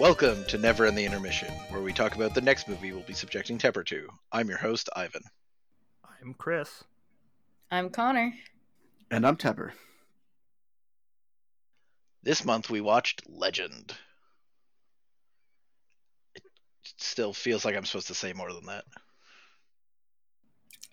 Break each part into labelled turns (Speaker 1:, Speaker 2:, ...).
Speaker 1: Welcome to Never in the Intermission, where we talk about the next movie we'll be subjecting Tepper to. I'm your host, Ivan.
Speaker 2: I'm Chris.
Speaker 3: I'm Connor.
Speaker 4: And I'm Tepper.
Speaker 1: This month we watched Legend. It still feels like I'm supposed to say more than that.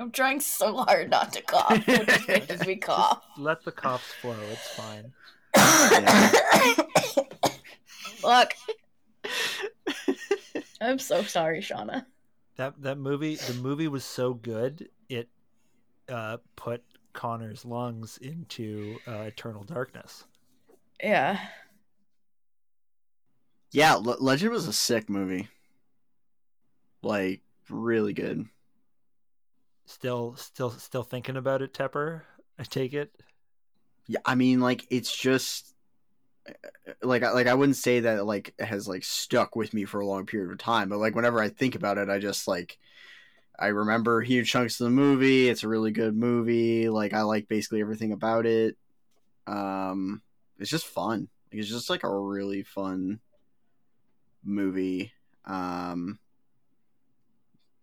Speaker 3: I'm trying so hard not to cough, which makes me cough.
Speaker 2: Let the coughs flow. It's fine.
Speaker 3: Look. I'm so sorry, Shauna.
Speaker 2: That that movie, the movie was so good, it uh, put Connor's lungs into uh, eternal darkness.
Speaker 3: Yeah.
Speaker 4: Yeah, Le- Legend was a sick movie. Like really good.
Speaker 2: Still, still, still thinking about it, Tepper. I take it.
Speaker 4: Yeah, I mean, like it's just like like I wouldn't say that like has like stuck with me for a long period of time, but like whenever I think about it, I just like I remember huge chunks of the movie. It's a really good movie. Like I like basically everything about it. Um, it's just fun. It's just like a really fun movie. Um,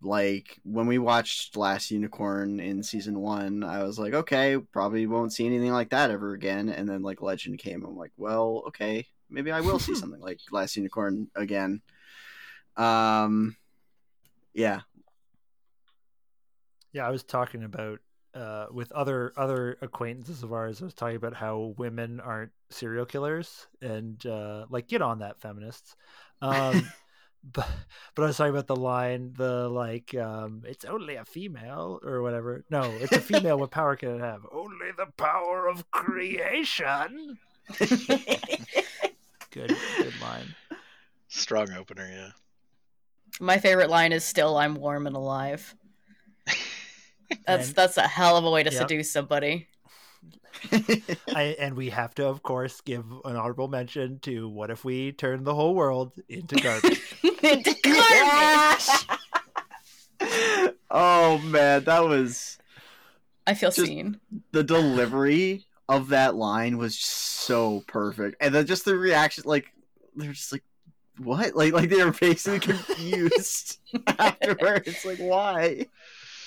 Speaker 4: like when we watched Last Unicorn in season one, I was like, okay, probably won't see anything like that ever again. And then like Legend came, I'm like, well, okay, maybe I will see something like Last Unicorn again. Um, yeah,
Speaker 2: Yeah, I was talking about uh, with other other acquaintances of ours. I was talking about how women aren't serial killers, and uh, like get on that, feminists. Um, but but I was talking about the line, the like, um, it's only a female or whatever. No, it's a female. what power can it have? Only the power of creation. Good, good line.
Speaker 1: Strong opener, yeah.
Speaker 3: My favorite line is still I'm warm and alive. That's
Speaker 2: And-
Speaker 3: that's a hell of a way to
Speaker 2: Yep.
Speaker 3: seduce somebody.
Speaker 2: I, and we have to, of course, give an honorable mention to what if we turn the whole world into garbage?
Speaker 3: Into garbage.
Speaker 4: oh man, that was
Speaker 3: I feel
Speaker 4: Just-
Speaker 3: seen.
Speaker 4: the delivery of that line was so perfect, and then just the reaction, like they're just like, "What?" Like, like they were basically confused afterwards. It's like, why?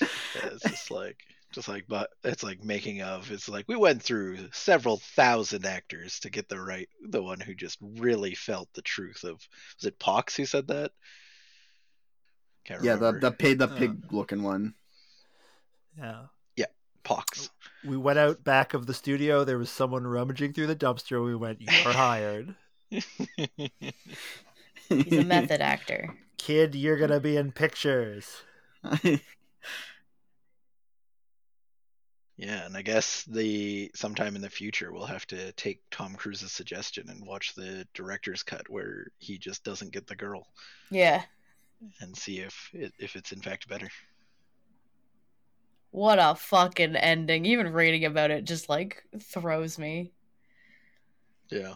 Speaker 1: Yeah, It's just like just like but it's like making of it's like we went through several thousand actors to get the right the one who just really felt the truth of was it Pox who said that? Can't
Speaker 4: Yeah, the
Speaker 1: remember.
Speaker 4: the pig, the
Speaker 2: Uh.
Speaker 4: pig looking one.
Speaker 2: Yeah. Yeah.
Speaker 1: Pox.
Speaker 2: We went out back of the studio. There was someone rummaging through the dumpster. We went, "You're hired,
Speaker 3: He's a method actor.
Speaker 2: kid. You're gonna be in pictures."
Speaker 1: Yeah, and I guess the sometime in the future we'll have to take Tom Cruise's suggestion and watch the director's cut where he just doesn't get the girl
Speaker 3: Yeah.
Speaker 1: and see if it, if it's in fact better.
Speaker 3: What a fucking ending. Even reading about it just like throws me.
Speaker 1: Yeah.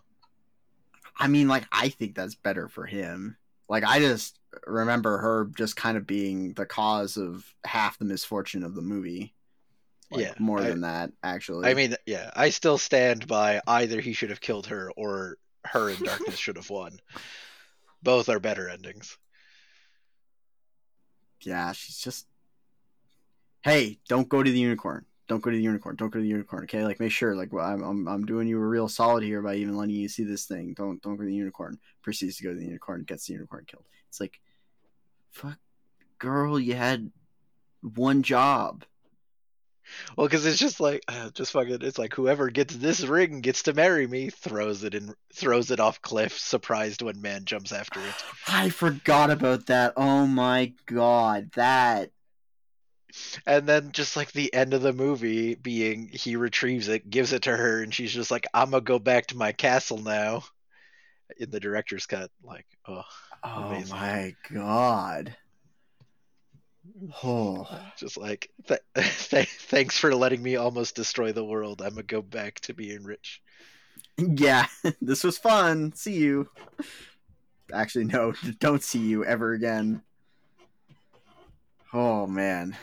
Speaker 4: I mean, like, I think that's better for him. Like, I just remember her just kind of being the cause of half the misfortune of the movie. Like,
Speaker 1: Yeah,
Speaker 4: more
Speaker 1: I-
Speaker 4: than that, actually.
Speaker 1: I mean, yeah, I still stand by either he should have killed her or her in darkness should have won. Both are better endings.
Speaker 4: yeah, she's just. Hey, don't go to the unicorn. Don't go to the unicorn. Don't go to the unicorn. Okay, like make sure. Like, well, I'm, I'm, I'm doing you a real solid here by even letting you see this thing. Don't, don't go to the unicorn. Proceeds to go to the unicorn. Gets the unicorn killed. It's like, fuck, girl, you had one job.
Speaker 1: Well, because it's just like, uh, just fucking, it's like whoever gets this ring gets to marry me, throws it in, throws it off cliff, surprised when man jumps after it.
Speaker 4: I forgot about that. Oh my god, that.
Speaker 1: And then just like the end of the movie being he retrieves it, gives it to her, and she's just like, I'm gonna go back to my castle now. In the director's cut, like, oh,
Speaker 4: Oh
Speaker 1: Amazing.
Speaker 4: my god. Oh.
Speaker 1: just like, th- th- thanks for letting me almost destroy the world. I'm gonna go back to being rich.
Speaker 4: Yeah, this was fun. See you. Actually, no, don't see you ever again. Oh man.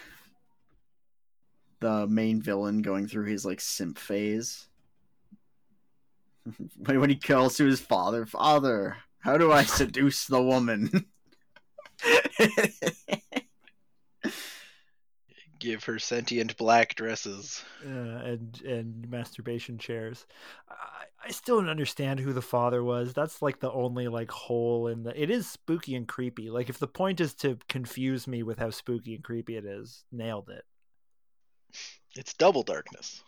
Speaker 4: The main villain going through his like simp phase. when when he calls to his father, father, How do I seduce the woman?
Speaker 1: Give her sentient black dresses.
Speaker 2: uh, and and masturbation chairs. I, I still don't understand who the father was. That's like the only like hole in the. It is spooky and creepy. Like if the point is to confuse me with how spooky and creepy it is, nailed it.
Speaker 1: It's double darkness.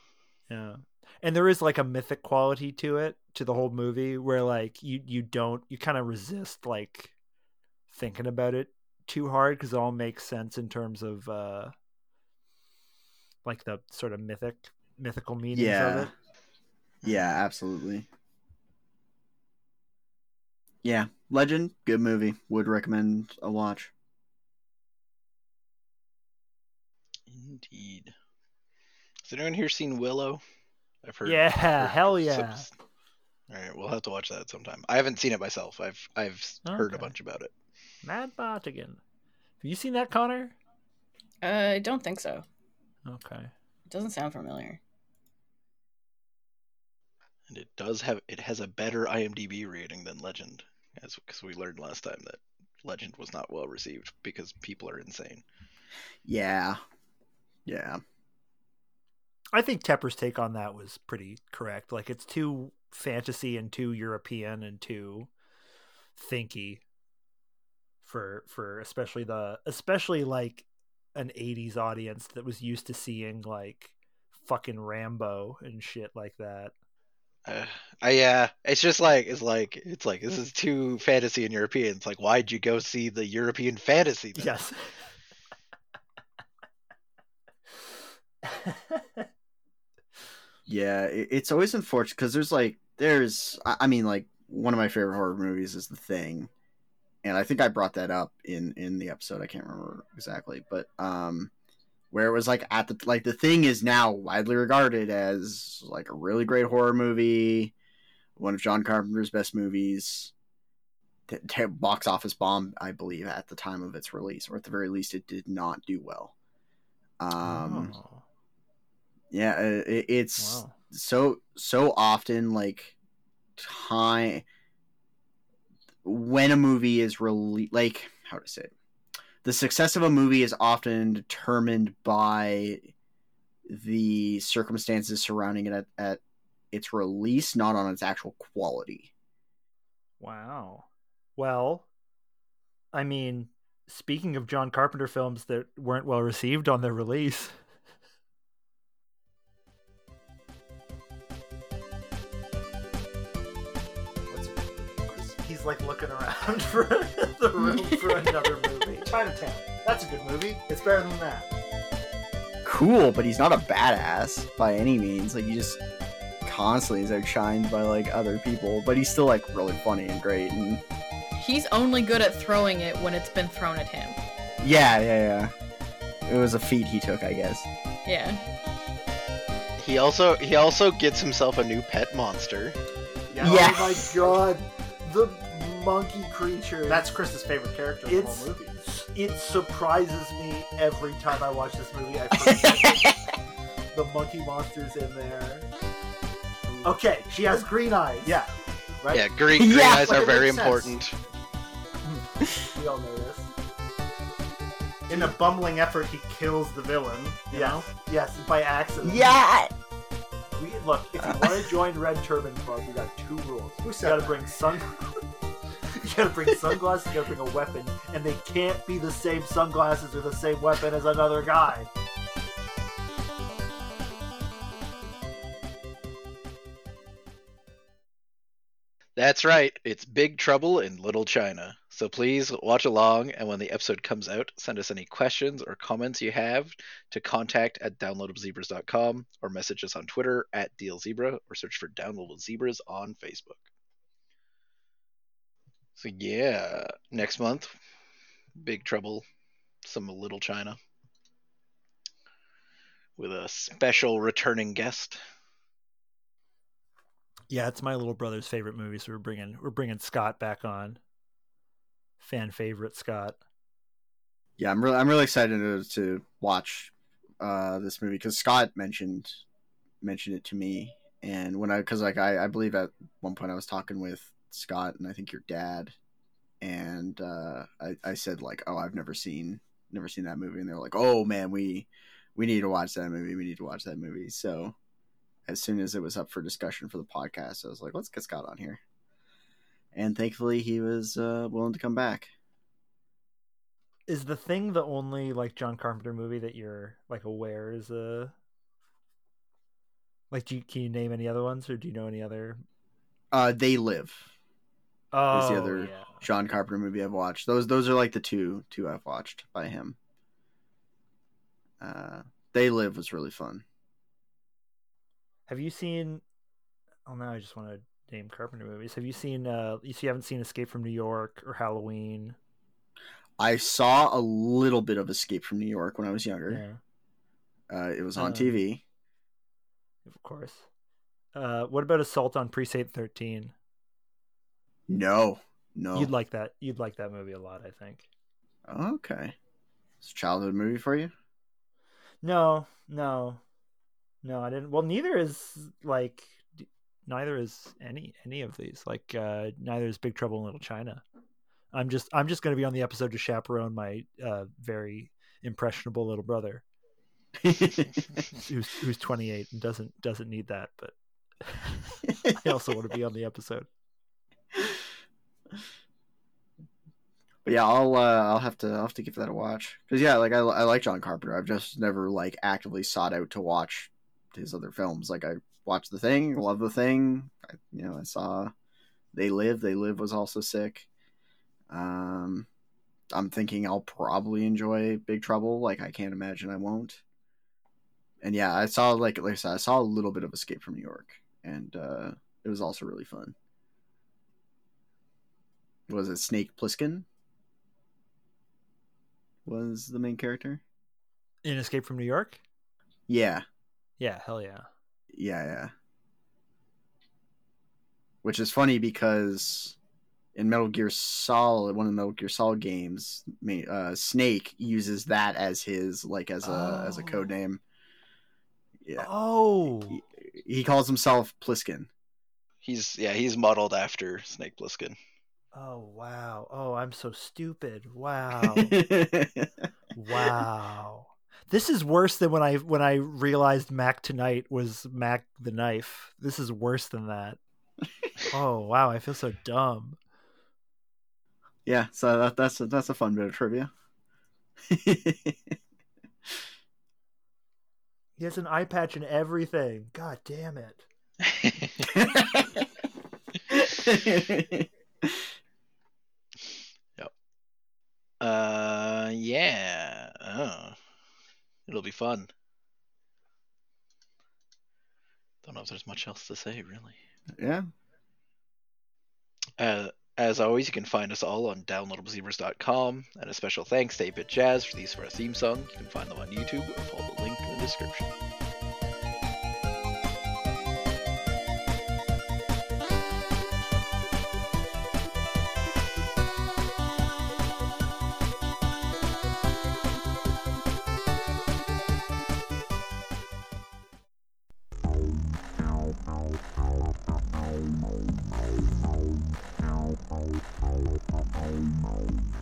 Speaker 2: Yeah. And there is like a mythic quality to it, to the whole movie, where like you you don't you kind of resist like thinking about it too hard because it all makes sense in terms of uh like the sort of mythic mythical meanings of
Speaker 4: Yeah.
Speaker 2: it.
Speaker 4: yeah, absolutely. Yeah, Legend, good movie. Would recommend a watch.
Speaker 1: Indeed. Has anyone here seen Willow? I've heard.
Speaker 2: Yeah,
Speaker 1: heard
Speaker 2: hell
Speaker 1: some-
Speaker 2: yeah.
Speaker 1: All right, we'll have to watch that sometime. I haven't seen it myself. I've I've heard a bunch about it.
Speaker 2: Matt Bartigan. Have you seen that, Connor?
Speaker 3: Uh, I don't think so.
Speaker 2: Okay.
Speaker 3: It doesn't sound familiar.
Speaker 1: And it does have it has a better IMDb rating than Legend, as because we learned last time that Legend was not well received because people are insane.
Speaker 4: Yeah, yeah,
Speaker 2: I think Tepper's take on that was pretty correct. Like it's too fantasy and too European and too thinky for for especially the especially like an 80s audience that was used to seeing like fucking Rambo and shit like that.
Speaker 1: Uh, I yeah, it's just like it's like it's like this is too fantasy and European. It's like why'd you go see the European fantasy? Then?
Speaker 2: Yes.
Speaker 4: yeah. It, it's always unfortunate because there's like there's I I mean like one of my favorite horror movies is The Thing, and I think I brought that up in in the episode. I can't remember exactly, but um, where it was like at the like The Thing is now widely regarded as like a really great horror movie, one of John Carpenter's best movies. T- t- box office bomb, I believe, at the time of its release, or at the very least, it did not do well. Um,
Speaker 2: Oh,
Speaker 4: yeah, it, it's
Speaker 2: wow.
Speaker 4: so so often like time when a movie is really like how to say it the success of a movie is often determined by the circumstances surrounding it at, at its release not on its actual quality
Speaker 2: Wow. Well, I mean, speaking of John Carpenter films that weren't well received on their release, He's like looking around for the room for another movie. Chinatown. That's a good movie. It's better than that.
Speaker 4: cool but he's not a badass by any means like he just constantly is outshined by like other people but he's still like really funny and great and
Speaker 3: He's only good at throwing it when it's been thrown at him.
Speaker 4: yeah yeah yeah it was a feat he took i guess
Speaker 3: Yeah.
Speaker 1: He also he also gets himself a new pet monster.
Speaker 4: Yeah.
Speaker 2: Oh my god. The monkey creature.
Speaker 5: That's Chris's favorite character in the
Speaker 2: It's-
Speaker 5: whole movie.
Speaker 2: it surprises me every time I watch this movie. I forget the monkey monsters in there. Okay, she has green eyes.
Speaker 5: Yeah, right.
Speaker 1: Yeah, green, green
Speaker 4: Yeah,
Speaker 1: eyes are very important.
Speaker 2: we all know this.
Speaker 5: In a bumbling effort, he kills the villain. You
Speaker 2: Yes,
Speaker 5: know?
Speaker 2: yes, by accident.
Speaker 4: yeah
Speaker 2: We look. If you want to join Red Turban Club, we got two rules.
Speaker 5: Who
Speaker 2: You
Speaker 5: said
Speaker 2: gotta
Speaker 5: that?
Speaker 2: bring sun. you gotta bring sunglasses. You gotta bring a weapon, and they can't be the same sunglasses or the same weapon as another guy.
Speaker 1: That's right. It's Big Trouble in Little China. So please watch along, and when the episode comes out, send us any questions or comments you have to contact at downloadablezebras.com or message us on Twitter at DealZebra or search for Downloadable Zebras on Facebook. So yeah, next month, Big Trouble, some Little China with a special returning guest.
Speaker 2: Yeah, it's my little brother's favorite movie, so we're bringing we're bringing Scott back on. Fan favorite Scott.
Speaker 4: yeah i'm really i'm really excited to, to watch uh this movie because scott mentioned mentioned it to me and when i because like I, I believe at one point i was talking with Scott and I think your dad, and uh, I, I said like, "Oh, I've never seen never seen that movie," and they're like, "Oh man, we we need to watch that movie. We need to watch that movie." So as soon as it was up for discussion for the podcast, I was like, "Let's get Scott on here," and thankfully he was uh, willing to come back.
Speaker 2: Is the thing the only like John Carpenter movie that you're like aware is a like? Do you, can you name any other ones, or do you know any other?
Speaker 4: Uh, they live.
Speaker 2: Oh,
Speaker 4: the other-
Speaker 2: yeah.
Speaker 4: John Carpenter movie I've watched. Those those are like the two two I've watched by him. Uh, They Live was really fun.
Speaker 2: Have you seen? Oh no, I just want to name Carpenter movies. Have you seen? uh You you haven't seen Escape from New York or Halloween?
Speaker 4: I saw a little bit of Escape from New York when I was younger.
Speaker 2: Yeah,
Speaker 4: Uh, it was on
Speaker 2: Uh,
Speaker 4: TV.
Speaker 2: of course. Uh, what about Assault on Precinct Thirteen?
Speaker 4: No, no.
Speaker 2: You'd like that. You'd like that movie a lot, I think.
Speaker 4: okay. It's a childhood movie for you.
Speaker 2: No, no, no. I didn't. Well, neither is like neither is any any of these. Like uh neither is Big Trouble in Little China. I'm just I'm just going to be on the episode to chaperone my uh very impressionable little brother who's who's 28 and doesn't doesn't need that, but I also want to be on the episode.
Speaker 4: But yeah, I'll uh, I'll have to I'll have to give that a watch because yeah, like I, I like John Carpenter. I've just never like actively sought out to watch his other films. Like I watched The Thing, love The Thing. I, you know, I saw They Live. They Live was also sick. Um, I'm thinking I'll probably enjoy Big Trouble. Like I can't imagine I won't. And yeah, I saw like like I said, I saw a little bit of Escape from New York, and uh, it was also really fun. Was it Snake Plissken? Was the main character?
Speaker 2: In Escape from New York?
Speaker 4: Yeah,
Speaker 2: Yeah, hell yeah.
Speaker 4: yeah, yeah. Which is funny because in Metal Gear Solid, one of the Metal Gear Solid games, uh, Snake uses that as his like as a as a
Speaker 2: Oh.
Speaker 4: code name. Yeah,
Speaker 2: Oh.
Speaker 4: he, he calls himself Pliskin.
Speaker 1: He's yeah, he's modeled after Snake Plissken.
Speaker 2: Oh wow. Oh, I'm so stupid. Wow. Wow. This is worse than when I when I realized Mac tonight was Mack the Knife. This is worse than that. Oh wow, I feel so dumb.
Speaker 4: yeah, so that, that's a, that's a fun bit of trivia.
Speaker 2: He has an eye patch and everything. God damn it.
Speaker 1: uh, yeah. Oh. It'll be fun. Don't know if there's much else to say, really.
Speaker 4: yeah,
Speaker 1: Uh, as always, you can find us all on downloadablezebras.com, and a special thanks to 8-Bit Jazz for the use of our theme song. You can find them on YouTube, or follow the link in the description.